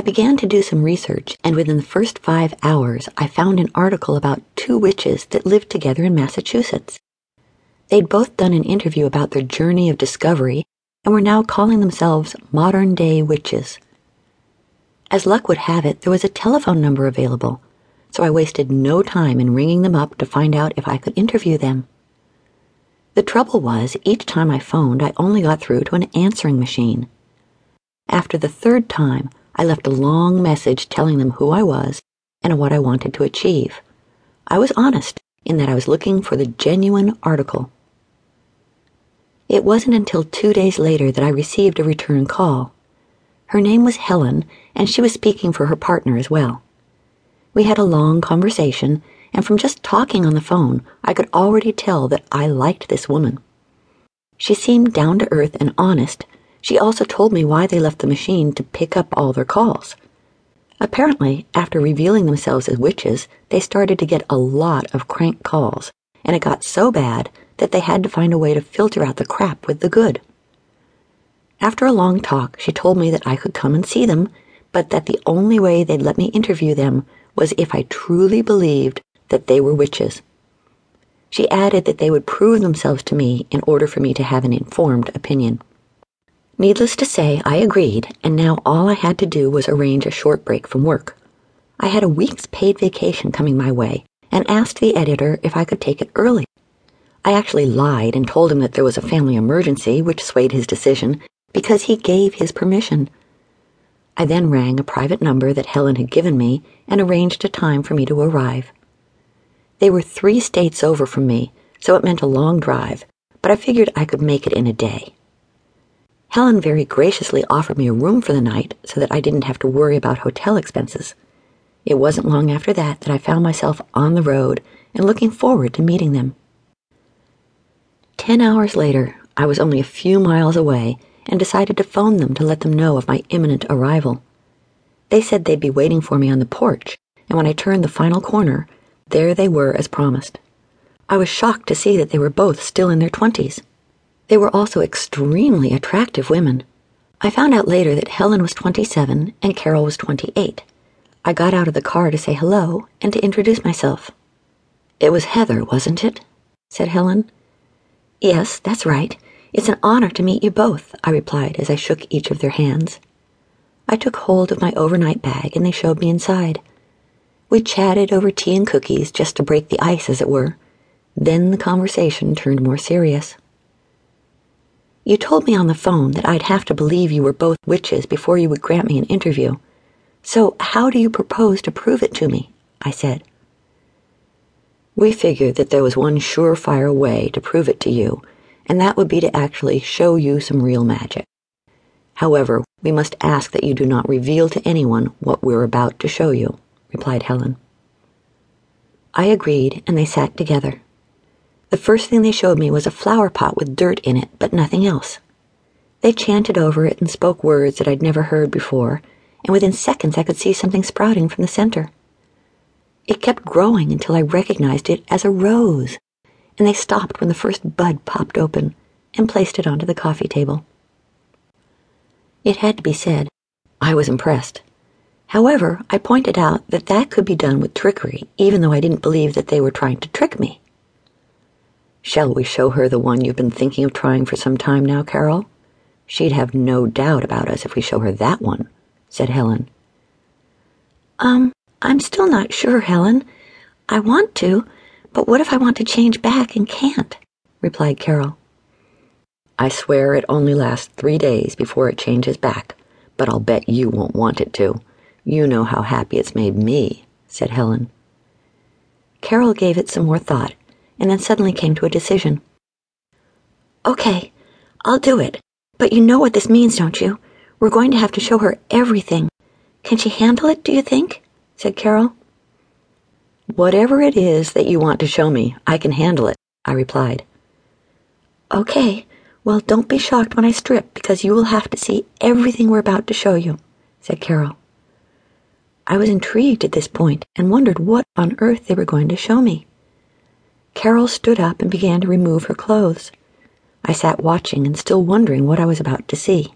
I began to do some research, and within the first five hours, I found an article about two witches that lived together in Massachusetts. They'd both done an interview about their journey of discovery and were now calling themselves modern day witches. As luck would have it, there was a telephone number available, so I wasted no time in ringing them up to find out if I could interview them. The trouble was, each time I phoned, I only got through to an answering machine. After the third time, I left a long message telling them who I was and what I wanted to achieve. I was honest in that I was looking for the genuine article. It wasn't until two days later that I received a return call. Her name was Helen, and she was speaking for her partner as well. We had a long conversation, and from just talking on the phone, I could already tell that I liked this woman. She seemed down to earth and honest. She also told me why they left the machine to pick up all their calls. Apparently, after revealing themselves as witches, they started to get a lot of crank calls, and it got so bad that they had to find a way to filter out the crap with the good. After a long talk, she told me that I could come and see them, but that the only way they'd let me interview them was if I truly believed that they were witches. She added that they would prove themselves to me in order for me to have an informed opinion. Needless to say, I agreed, and now all I had to do was arrange a short break from work. I had a week's paid vacation coming my way and asked the editor if I could take it early. I actually lied and told him that there was a family emergency, which swayed his decision because he gave his permission. I then rang a private number that Helen had given me and arranged a time for me to arrive. They were three states over from me, so it meant a long drive, but I figured I could make it in a day. Helen very graciously offered me a room for the night so that I didn't have to worry about hotel expenses. It wasn't long after that that I found myself on the road and looking forward to meeting them. Ten hours later, I was only a few miles away and decided to phone them to let them know of my imminent arrival. They said they'd be waiting for me on the porch, and when I turned the final corner, there they were as promised. I was shocked to see that they were both still in their twenties. They were also extremely attractive women. I found out later that Helen was 27 and Carol was 28. I got out of the car to say hello and to introduce myself. It was Heather, wasn't it? said Helen. Yes, that's right. It's an honor to meet you both, I replied as I shook each of their hands. I took hold of my overnight bag and they showed me inside. We chatted over tea and cookies just to break the ice, as it were. Then the conversation turned more serious. You told me on the phone that I'd have to believe you were both witches before you would grant me an interview. So, how do you propose to prove it to me? I said. We figured that there was one surefire way to prove it to you, and that would be to actually show you some real magic. However, we must ask that you do not reveal to anyone what we're about to show you, replied Helen. I agreed, and they sat together. The first thing they showed me was a flower pot with dirt in it, but nothing else. They chanted over it and spoke words that I'd never heard before, and within seconds I could see something sprouting from the center. It kept growing until I recognized it as a rose, and they stopped when the first bud popped open and placed it onto the coffee table. It had to be said, I was impressed. However, I pointed out that that could be done with trickery, even though I didn't believe that they were trying to trick me. Shall we show her the one you've been thinking of trying for some time now, Carol? She'd have no doubt about us if we show her that one, said Helen. Um, I'm still not sure, Helen. I want to, but what if I want to change back and can't? replied Carol. I swear it only lasts three days before it changes back, but I'll bet you won't want it to. You know how happy it's made me, said Helen. Carol gave it some more thought and then suddenly came to a decision. Okay, I'll do it, but you know what this means, don't you? We're going to have to show her everything. Can she handle it, do you think? said Carol. Whatever it is that you want to show me, I can handle it, I replied. Okay, well, don't be shocked when I strip because you will have to see everything we're about to show you, said Carol. I was intrigued at this point and wondered what on earth they were going to show me. Carol stood up and began to remove her clothes. I sat watching and still wondering what I was about to see.